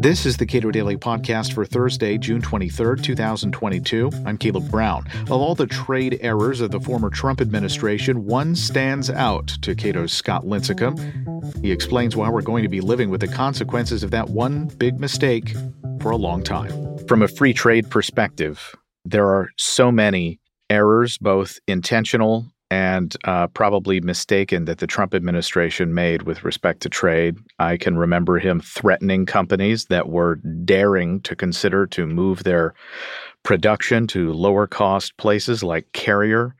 This is the Cato Daily Podcast for Thursday, June 23rd, 2022. I'm Caleb Brown. Of all the trade errors of the former Trump administration, one stands out to Cato's Scott Lincicome. He explains why we're going to be living with the consequences of that one big mistake for a long time. From a free trade perspective, there are so many errors, both intentional and uh, probably mistaken that the Trump administration made with respect to trade. I can remember him threatening companies that were daring to consider to move their production to lower cost places like Carrier.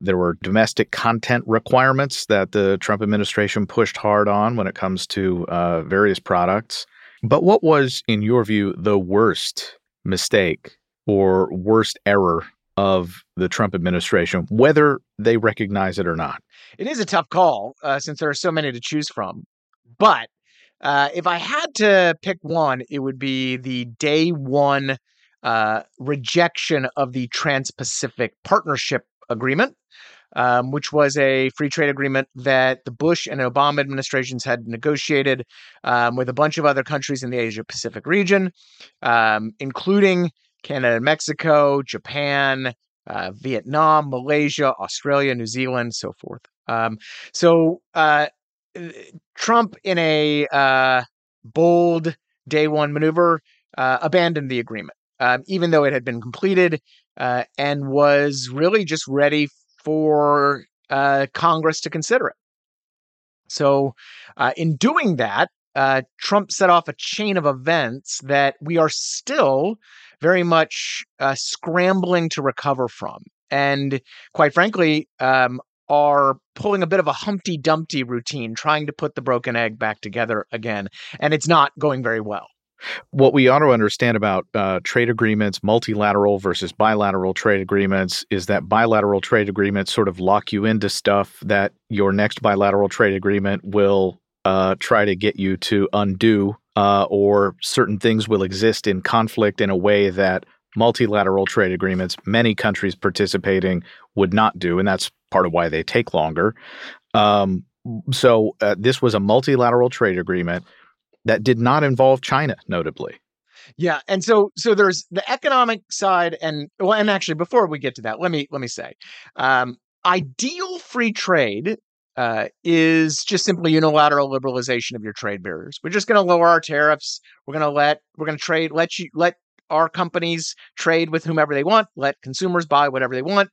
There were domestic content requirements that the Trump administration pushed hard on when it comes to uh, various products. But what was, in your view, the worst mistake or worst error of the Trump administration, whether they recognize it or not? It is a tough call uh, since there are so many to choose from. But uh, if I had to pick one, it would be the day one uh, rejection of the Trans Pacific Partnership Agreement. Um, which was a free trade agreement that the Bush and Obama administrations had negotiated um, with a bunch of other countries in the Asia Pacific region, um, including Canada and Mexico, Japan, uh, Vietnam, Malaysia, Australia, New Zealand, so forth. Um, so uh, Trump, in a uh, bold day one maneuver, uh, abandoned the agreement, um, even though it had been completed uh, and was really just ready for uh, Congress to consider it. So, in doing that, Trump set off a chain of events that we are still very much uh, scrambling to recover from. And quite frankly, um, are pulling a bit of a Humpty Dumpty routine, trying to put the broken egg back together again. And it's not going very well. What we ought to understand about uh, trade agreements, multilateral versus bilateral trade agreements, is that bilateral trade agreements sort of lock you into stuff that your next bilateral trade agreement will uh, try to get you to undo uh, or certain things will exist in conflict in a way that multilateral trade agreements, many countries participating, would not do. And that's part of why they take longer. Um, so uh, this was a multilateral trade agreement that did not involve China, notably. Yeah, and so so there's the economic side, and well, and actually before we get to that, let me let me say, um, ideal free trade uh, is just simply unilateral liberalization of your trade barriers. We're just going to lower our tariffs. We're going to let we're going to trade let you let our companies trade with whomever they want. Let consumers buy whatever they want.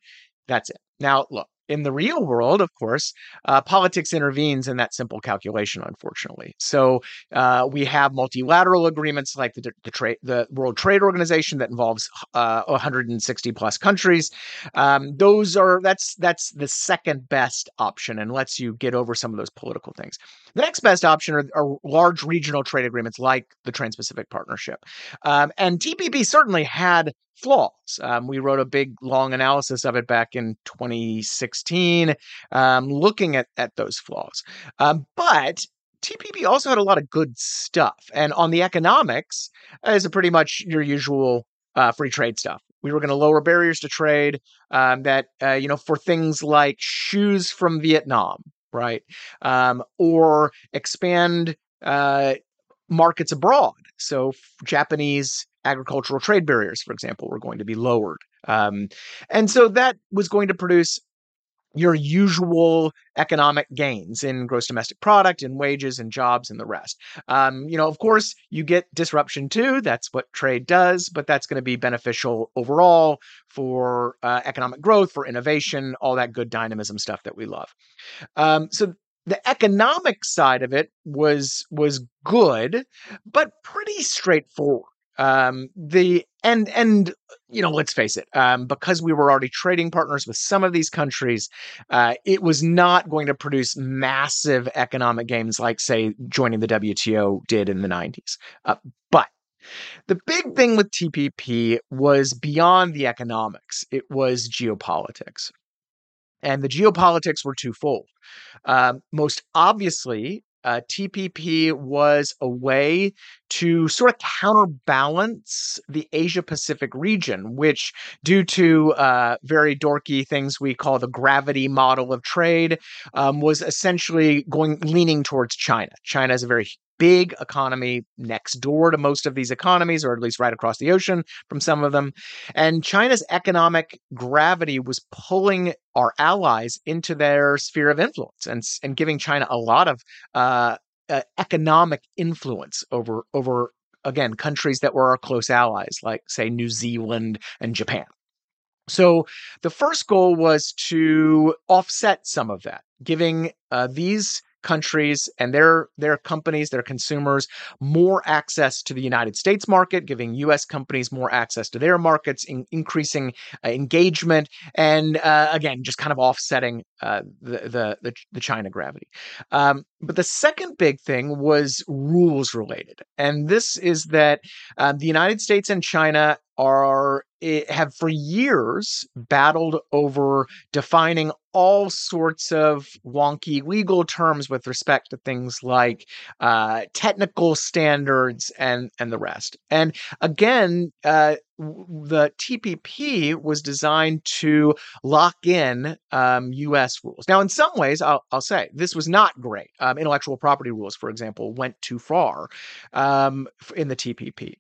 That's it. Now, look, in the real world, of course, uh, politics intervenes in that simple calculation, unfortunately. So uh, we have multilateral agreements like the, the, trade, the World Trade Organization that involves uh, 160 plus countries. Um, those are that's that's the second best option and lets you get over some of those political things. The next best option are, are large regional trade agreements like the Trans-Pacific Partnership, um, and TPP certainly had flaws. Um, we wrote a big long analysis of it back in 2016, um, looking at, at those flaws. Um, but TPP also had a lot of good stuff. And on the economics, is pretty much your usual uh, free trade stuff. We were going to lower barriers to trade um, that, uh, you know, for things like shoes from Vietnam, right? Um, or expand uh, markets abroad. So Japanese agricultural trade barriers, for example, were going to be lowered. Um, and so that was going to produce your usual economic gains in gross domestic product and wages and jobs and the rest. Um, you know, of course, you get disruption too. That's what trade does, but that's going to be beneficial overall for uh, economic growth, for innovation, all that good dynamism stuff that we love. Um, so the economic side of it was was good, but pretty straightforward um the and and you know let's face it um because we were already trading partners with some of these countries uh it was not going to produce massive economic gains like say joining the WTO did in the 90s uh, but the big thing with TPP was beyond the economics. It was geopolitics. And the geopolitics were twofold. Um, most obviously, uh, TPP was a way to sort of counterbalance the Asia Pacific region, which, due to uh, very dorky things we call the gravity model of trade, um, was essentially going leaning towards China. China is a very big economy next door to most of these economies, or at least right across the ocean from some of them. And China's economic gravity was pulling our allies into their sphere of influence and, and giving China a lot of uh, uh, economic influence over over again countries that were our close allies, like say New Zealand and Japan. So the first goal was to offset some of that, giving uh, these countries and their their companies, their consumers, more access to the United States market, giving U.S. companies more access to their markets, in, increasing uh, engagement, and uh, again, just kind of offsetting uh, the, the, the China gravity. Um, but the second big thing was rules related, and this is that um, the United States and China are eh, have for years battled over defining all sorts of wonky legal terms with respect to things like uh, technical standards and and the rest. And again, uh, the TPP was designed to lock in um, U.S. rules. Now, in some ways, I'll, I'll say this was not great. Um, intellectual property rules, for example, went too far um, in the TPP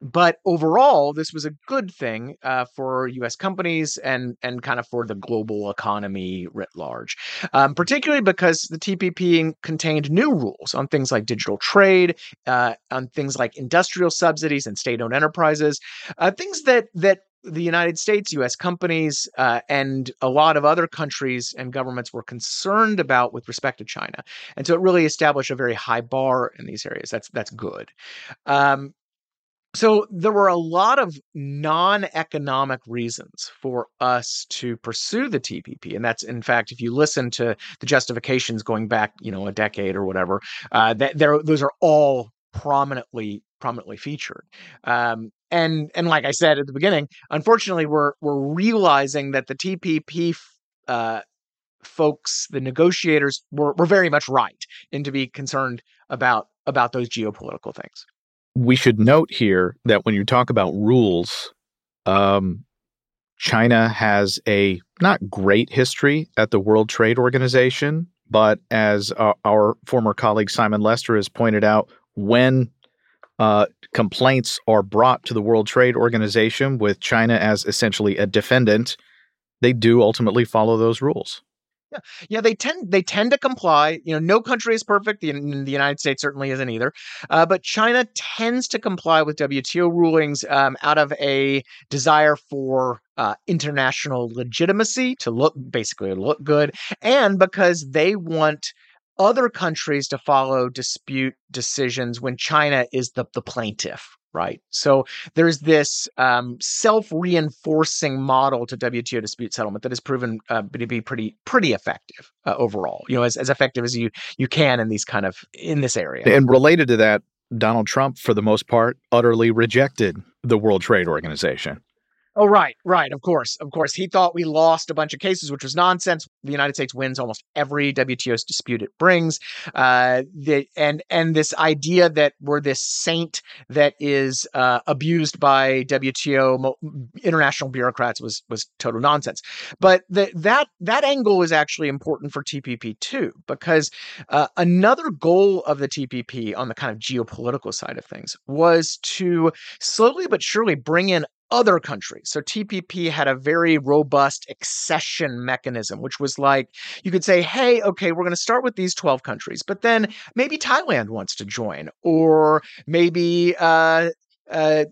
but overall, this was a good thing uh, for U.S. companies and and kind of for the global economy writ large, um, particularly because the TPP contained new rules on things like digital trade, uh, on things like industrial subsidies and state-owned enterprises, uh, things that that the United States, U.S. companies, uh, and a lot of other countries and governments were concerned about with respect to China, and so it really established a very high bar in these areas. That's that's good. Um, so there were a lot of non-economic reasons for us to pursue the TPP, and that's in fact, if you listen to the justifications going back, you know, a decade or whatever, uh, that there those are all prominently prominently featured. Um, and and like I said at the beginning, unfortunately, we're we're realizing that the TPP. Uh, folks, the negotiators were, were very much right in to be concerned about about those geopolitical things we should note here that when you talk about rules, um, China has a not great history at the World Trade Organization, but as uh, our former colleague Simon Lester has pointed out, when uh, complaints are brought to the World Trade Organization with China as essentially a defendant, they do ultimately follow those rules. Yeah, they tend they tend to comply. You know, no country is perfect. The, the United States certainly isn't either. Uh, but China tends to comply with WTO rulings um, out of a desire for uh, international legitimacy to look basically look good, and because they want other countries to follow dispute decisions when China is the the plaintiff, right? So there's this um, self-reinforcing model to WTO dispute settlement that has proven uh, to be pretty pretty effective uh, overall. You know, as, as effective as you you can in these kind of in this area. And related to that, Donald Trump, for the most part, utterly rejected the World Trade Organization. Oh, right, right. Of course, of course. He thought we lost a bunch of cases, which was nonsense. The United States wins almost every WTO dispute it brings. Uh, the, and and this idea that we're this saint that is uh, abused by WTO international bureaucrats was was total nonsense. But the, that that angle is actually important for TPP too, because uh, another goal of the TPP on the kind of geopolitical side of things was to slowly but surely bring in other countries. So TPP had a very robust accession mechanism, which was like you could say, hey, okay, we're going to start with these 12 countries, but then maybe Thailand wants to join, or maybe uh, uh,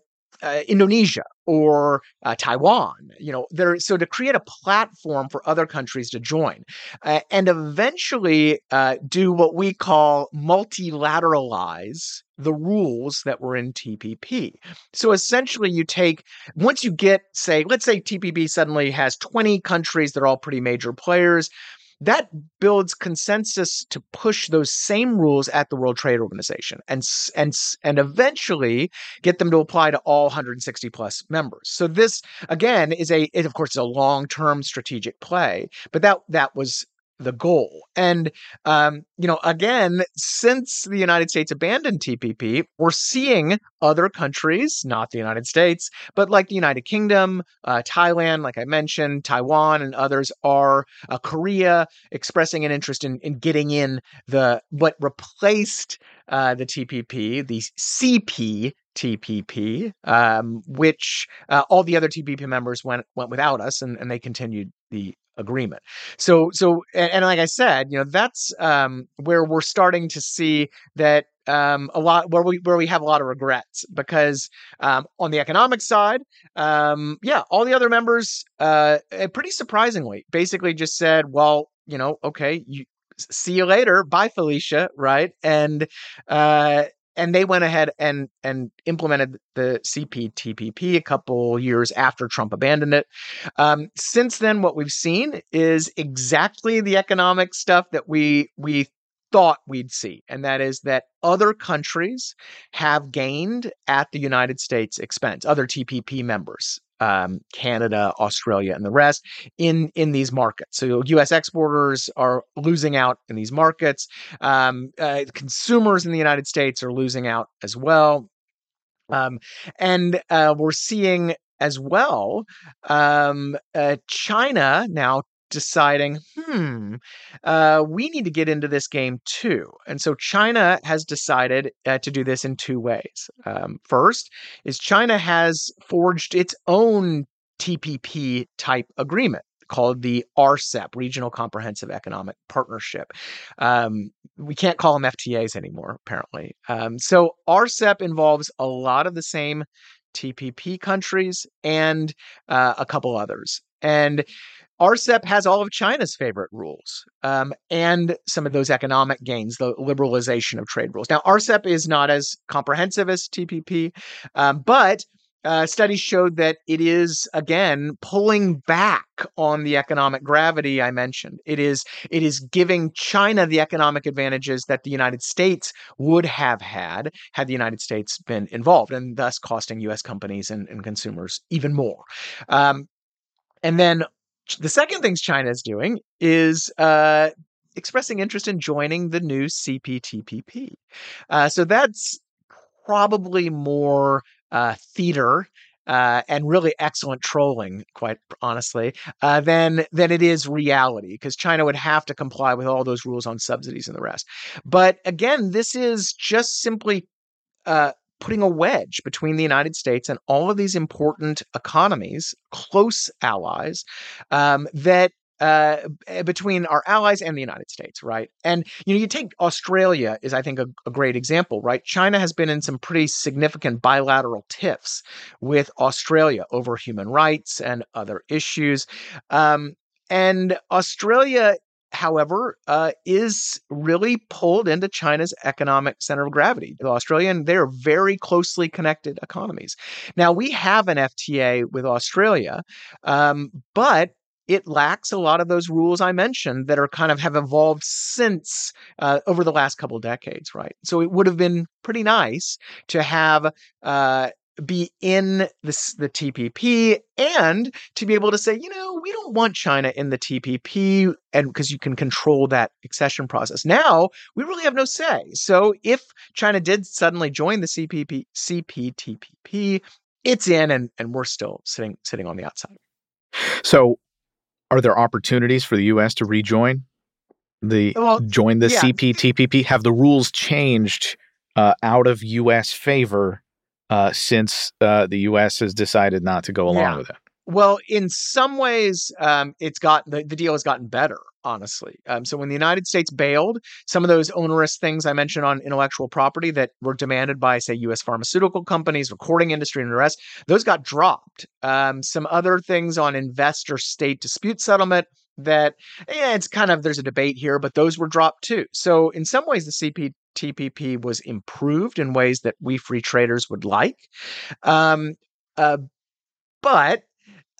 uh, Indonesia or uh, Taiwan. You know, there. So to create a platform for other countries to join, uh, and eventually uh, do what we call multilateralize the rules that were in TPP. So essentially, you take once you get, say, let's say TPP suddenly has 20 countries that are all pretty major players that builds consensus to push those same rules at the World Trade Organization and and and eventually get them to apply to all 160 plus members. So this again is a it, of course is a long-term strategic play, but that that was the goal. And, um, you know, again, since the United States abandoned TPP, we're seeing other countries, not the United States, but like the United Kingdom, uh, Thailand, like I mentioned, Taiwan, and others are uh, Korea expressing an interest in, in getting in the what replaced uh, the TPP, the CP TPP, um, which uh, all the other TPP members went went without us, and, and they continued the agreement. So so and, and like I said, you know that's um, where we're starting to see that um, a lot where we where we have a lot of regrets because um, on the economic side, um, yeah, all the other members, uh, eh, pretty surprisingly, basically just said, well, you know, okay, you see you later, bye, Felicia, right? And uh, and they went ahead and and implemented the CPTPP a couple years after Trump abandoned it. Um, since then, what we've seen is exactly the economic stuff that we we thought we'd see, and that is that other countries have gained at the United States expense, other TPP members um, Canada, Australia, and the rest in in these markets. So U.S. exporters are losing out in these markets. Um, uh, consumers in the United States are losing out as well. Um, and uh, we're seeing as well um, uh, China now deciding, hmm, uh, we need to get into this game too. And so China has decided uh, to do this in two ways. Um, first, is China has forged its own TPP type agreement called the RCEP, Regional Comprehensive Economic Partnership. Um, we can't call them FTAs anymore, apparently. Um, so RCEP involves a lot of the same TPP countries and uh, a couple others. And RCEP has all of China's favorite rules um, and some of those economic gains, the liberalization of trade rules. Now, RCEP is not as comprehensive as TPP, um, but uh, studies showed that it is again pulling back on the economic gravity I mentioned. It is it is giving China the economic advantages that the United States would have had had the United States been involved, and thus costing U.S. companies and, and consumers even more. Um, and then the second things China is doing is uh, expressing interest in joining the new CPTPP. Uh, so that's probably more uh, theater uh, and really excellent trolling, quite honestly, uh, than than it is reality, because China would have to comply with all those rules on subsidies and the rest. But again, this is just simply uh, putting a wedge between the United States and all of these important economies, close allies, um, that uh, between our allies and the United States, right? And you know, you take Australia is, I think, a, a, great example, right? China has been in some pretty significant bilateral tiffs with Australia over human rights and other issues. Um, and Australia however, uh, is really pulled into China's economic center of gravity. The Australian, they're very closely connected economies. Now, we have an FTA with Australia, um, but it lacks a lot of those rules I mentioned that are kind of have evolved since uh, over the last couple decades, right? So it would have been pretty nice to have uh, be in this, the TPP and to be able to say, you know, we don't want China in the TPP and because you can control that accession process. Now we really have no say. So if China did suddenly join the CPP, CPTPP, it's in and, and we're still sitting sitting on the outside. So are there opportunities for the US to rejoin the well, join the yeah. CPTPP? Have the rules changed uh, out of US favor uh, since uh, the U.S. has decided not to go along yeah. with it. Well, in some ways, um, it's got the, the deal has gotten better, honestly. Um, so when the United States bailed, some of those onerous things I mentioned on intellectual property that were demanded by, say, U.S. pharmaceutical companies, recording industry, and the rest, those got dropped. Um, some other things on investor state dispute settlement that yeah, it's kind of there's a debate here, but those were dropped too. So in some ways, the CP TPP was improved in ways that we free traders would like. Um, uh, but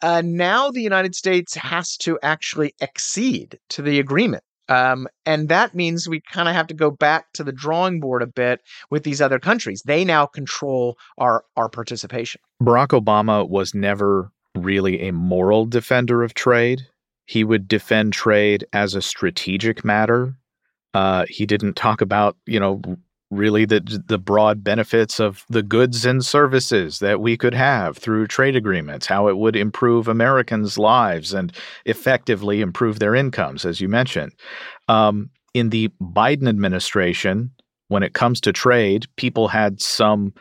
uh, now the United States has to actually accede to the agreement. Um, and that means we kind of have to go back to the drawing board a bit with these other countries. They now control our, our participation. Barack Obama was never really a moral defender of trade. he would defend trade as a strategic matter. Uh, he didn't talk about, you know, really the the broad benefits of the goods and services that we could have through trade agreements, how it would improve Americans' lives and effectively improve their incomes, as you mentioned. Um, in the Biden administration, when it comes to trade, people had some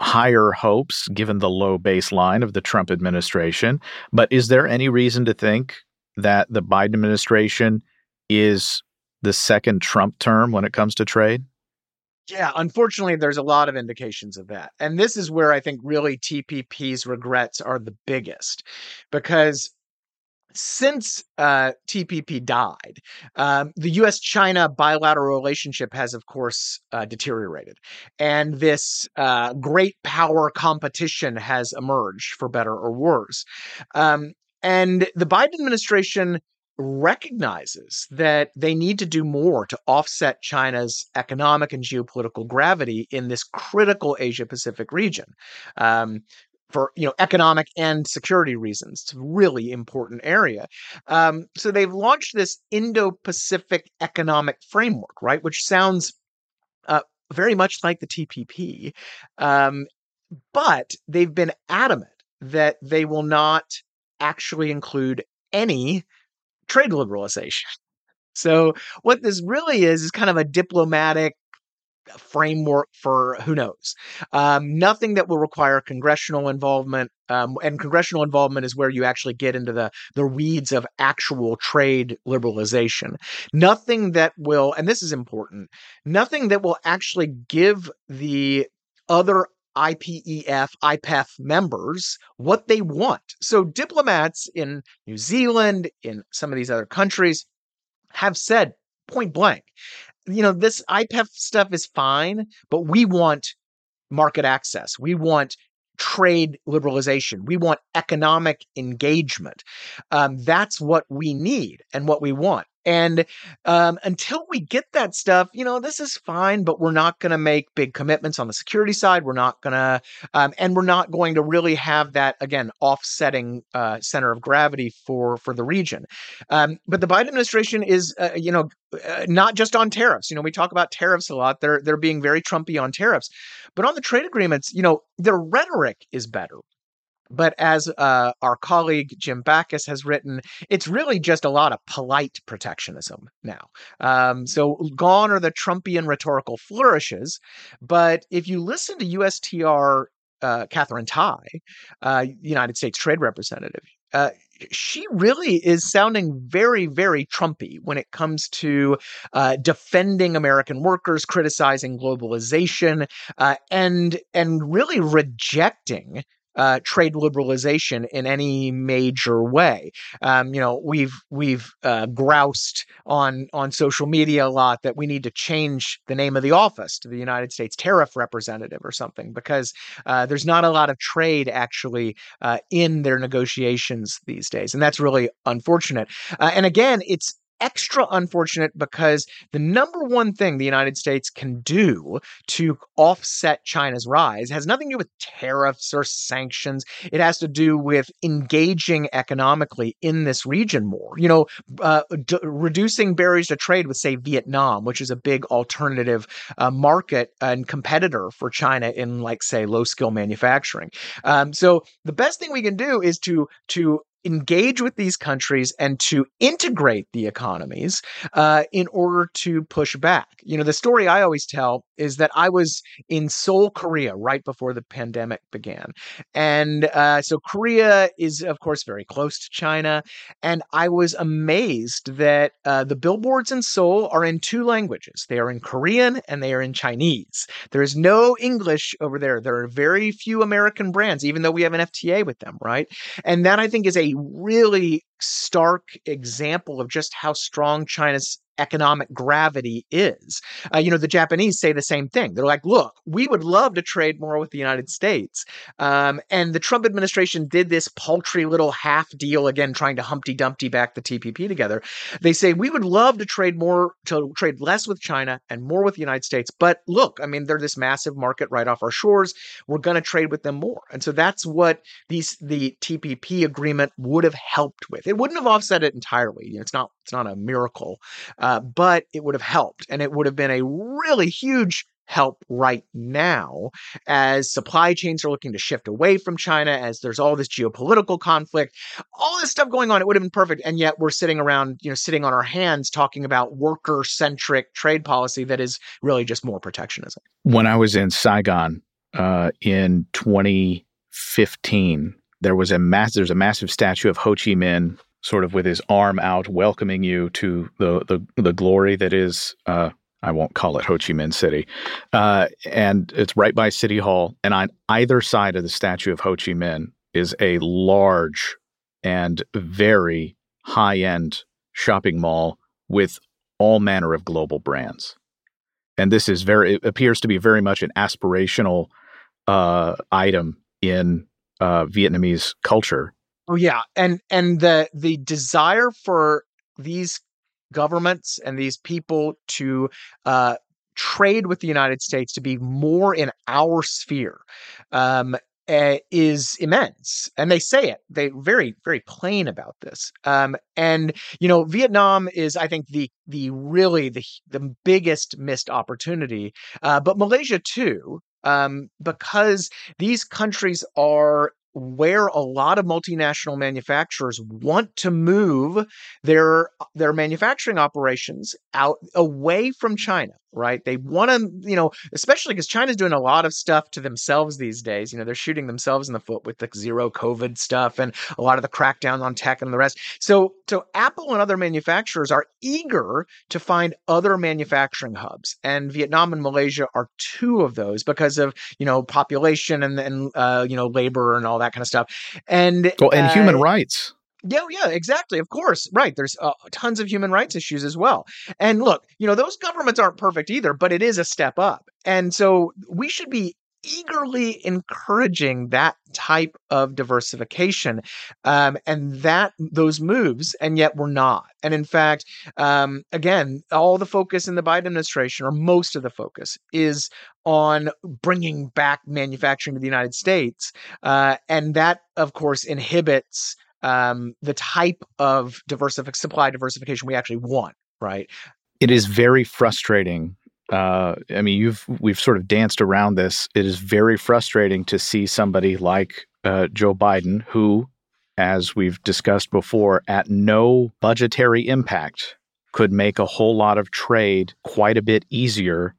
higher hopes given the low baseline of the Trump administration. But is there any reason to think that the Biden administration is the second Trump term when it comes to trade? Yeah, unfortunately, there's a lot of indications of that. And this is where I think really TPP's regrets are the biggest because since uh, TPP died, um, the US China bilateral relationship has, of course, uh, deteriorated. And this uh, great power competition has emerged for better or worse. Um, and the Biden administration recognizes that they need to do more to offset China's economic and geopolitical gravity in this critical Asia Pacific region. Um, for you know economic and security reasons. It's a really important area. Um, so they've launched this Indo-Pacific Economic Framework, right, which sounds uh, very much like the TPP, um, but they've been adamant that they will not actually include any trade liberalization. So what this really is is kind of a diplomatic framework for who knows. Um, nothing that will require congressional involvement, um, and congressional involvement is where you actually get into the the weeds of actual trade liberalization. Nothing that will, and this is important, nothing that will actually give the other IPEF, IPEF members what they want. So diplomats in New Zealand, in some of these other countries, have said point blank you know, this IPEF stuff is fine, but we want market access. We want trade liberalization. We want economic engagement. Um, that's what we need and what we want. And um, until we get that stuff, you know, this is fine, but we're not going to make big commitments on the security side. We're not going to, um, and we're not going to really have that again offsetting uh, center of gravity for for the region. Um, but the Biden administration is, uh, you know, uh, not just on tariffs. You know, we talk about tariffs a lot. They're they're being very Trumpy on tariffs, but on the trade agreements, you know, their rhetoric is better. But as uh, our colleague Jim Bacchus has written, it's really just a lot of polite protectionism now. Um, so gone are the Trumpian rhetorical flourishes. But if you listen to USTR uh, Katherine Tai, uh, United States Trade Representative, uh, she really is sounding very, very Trumpy when it comes to uh, defending American workers, criticizing globalization, uh, and and really rejecting uh, trade liberalization in any major way. Um, you know, we've we've uh, groused on on social media a lot that we need to change the name of the office to the United States Tariff Representative or something because uh, there's not a lot of trade actually uh, in their negotiations these days, and that's really unfortunate. Uh, and again, it's extra unfortunate because the number one thing the United States can do to offset China's rise has nothing to do with tariffs or sanctions. It has to do with engaging economically in this region more. You know, uh, d- reducing barriers to trade with, say, Vietnam, which is a big alternative uh, market and competitor for China in, like, say, low skill manufacturing. Um, so the best thing we can do is to to engage with these countries and to integrate the economies uh, in order to push back. You know, the story I always tell is that I was in Seoul, Korea, right before the pandemic began. And uh, so Korea is, of course, very close to China. And I was amazed that uh, the billboards in Seoul are in two languages they are in Korean and they are in Chinese. There is no English over there. There are very few American brands, even though we have an FTA with them, right? And that I think is a really stark example of just how strong China's economic gravity is. Uh, you know, the Japanese say the same thing. They're like, look, we would love to trade more with the United States. Um, and the Trump administration did this paltry little half deal again, trying to Humpty Dumpty back the TPP together. They say, we would love to trade more, to trade less with China and more with the United States. But look, I mean, they're this massive market right off our shores. We're going to trade with them more. And so that's what these the TPP agreement would have helped with. It wouldn't have offset it entirely. It's not it's not a miracle, uh, but it would have helped, and it would have been a really huge help right now as supply chains are looking to shift away from China, as there's all this geopolitical conflict, all this stuff going on. It would have been perfect. And yet we're sitting around, you know, sitting on our hands talking about worker centric trade policy that is really just more protectionism. When I was in Saigon uh, in 2015, there was a mass, there's a massive statue of Ho Chi Minh sort of with his arm out welcoming you to the the, the glory that is uh, I won't call it Ho Chi Minh City. Uh, and it's right by City Hall. And on either side of the statue of Ho Chi Minh is a large and very high end shopping mall with all manner of global brands. And this is very, it appears to be very much an aspirational uh, item in uh, Vietnamese culture. Oh yeah, and and the the desire for these governments and these people to uh, trade with the United States to be more in our sphere um, uh, is immense, and they say it. They very very plain about this. Um, and you know, Vietnam is, I think, the the really the the biggest missed opportunity, uh, but Malaysia too. Um, because these countries are where a lot of multinational manufacturers want to move their their manufacturing operations out away from China right? They want to, you know, especially because China's doing a lot of stuff to themselves these days. You know, they're shooting themselves in the foot with the zero COVID stuff and a lot of the crackdown on tech and the rest. So, so Apple and other manufacturers are eager to find other manufacturing hubs, and Vietnam and Malaysia are two of those because of you know population and and uh, you know labor and all that kind of stuff, and well, and uh, human rights. Yeah, yeah, exactly. Of course, right. There's uh, tons of human rights issues as well. And look, you know, those governments aren't perfect either, but it is a step up. And so we should be eagerly encouraging that type of diversification um, and that those moves and yet we're not and in fact um, again all the focus in the biden administration or most of the focus is on bringing back manufacturing to the united states uh, and that of course inhibits um, the type of diversific supply diversification we actually want, right? It is very frustrating. Uh, I mean, you've we've sort of danced around this. It is very frustrating to see somebody like uh, Joe Biden, who, as we've discussed before, at no budgetary impact could make a whole lot of trade quite a bit easier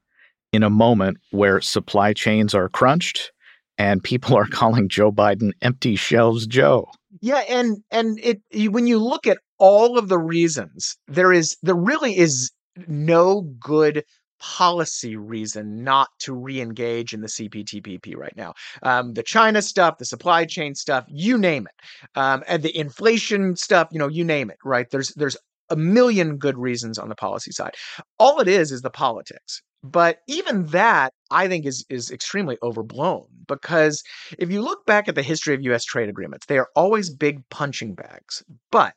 in a moment where supply chains are crunched and people are calling Joe Biden empty shelves Joe. Yeah, and and it when you look at all of the reasons, there is there really is no good policy reason not to re-engage in the CPTPP right now. Um, the China stuff, the supply chain stuff, you name it, um, and the inflation stuff, you know, you name it. Right? There's there's a million good reasons on the policy side. All it is is the politics. But even that, I think, is is extremely overblown because if you look back at the history of U.S. trade agreements, they are always big punching bags. But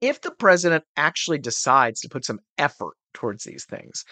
if the president actually decides to put some effort towards these things,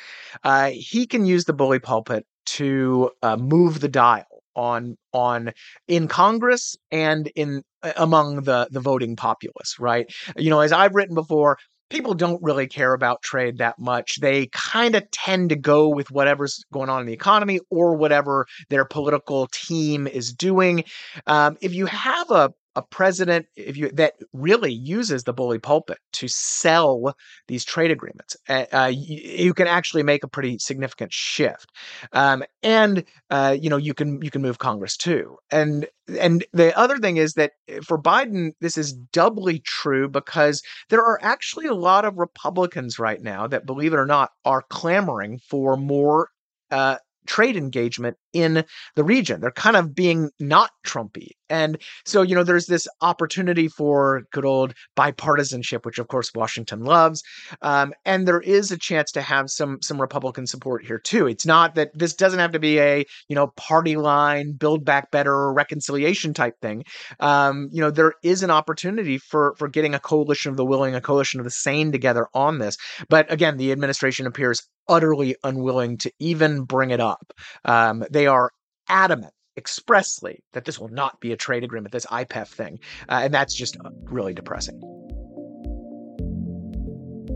uh, he can use the bully pulpit to uh, move the dial on on in Congress and in among the the voting populace, right? You know, as I've written before, people don't really care about trade that much. They kind of tend to go with whatever's going on in the economy or whatever their political team is doing. Um, if you have a a president if you that really uses the bully pulpit to sell these trade agreements uh, you, you, can actually make a pretty significant shift. Um, and uh, you know you can you can move congress too. And and the other thing is that eh, for biden this is doubly true because there are actually a lot of republicans right now that believe it or not are clamoring for more uh, trade engagement in the region. They're kind of being not Trumpy. And so, you know, there's this opportunity for good old bipartisanship, which of course Washington loves. Um, and there is a chance to have some some Republican support here too. It's not that this doesn't have to be a you know party line, build back better, reconciliation type thing. Um, you know, there is an opportunity for for getting a coalition of the willing, a coalition of the sane together on this. But again, the administration appears utterly unwilling to even bring it up. Um, they are adamant expressly that this will not be a trade agreement, this IPEF thing. Uh, and that's just really depressing.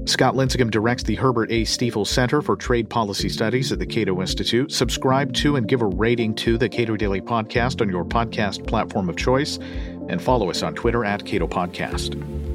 Scott Lincicome directs the Herbert A. Stiefel Center for Trade Policy Studies at the Cato Institute. Subscribe to and give a rating to the Cato Daily Podcast on your podcast platform of choice, and follow us on Twitter at Cato Podcast.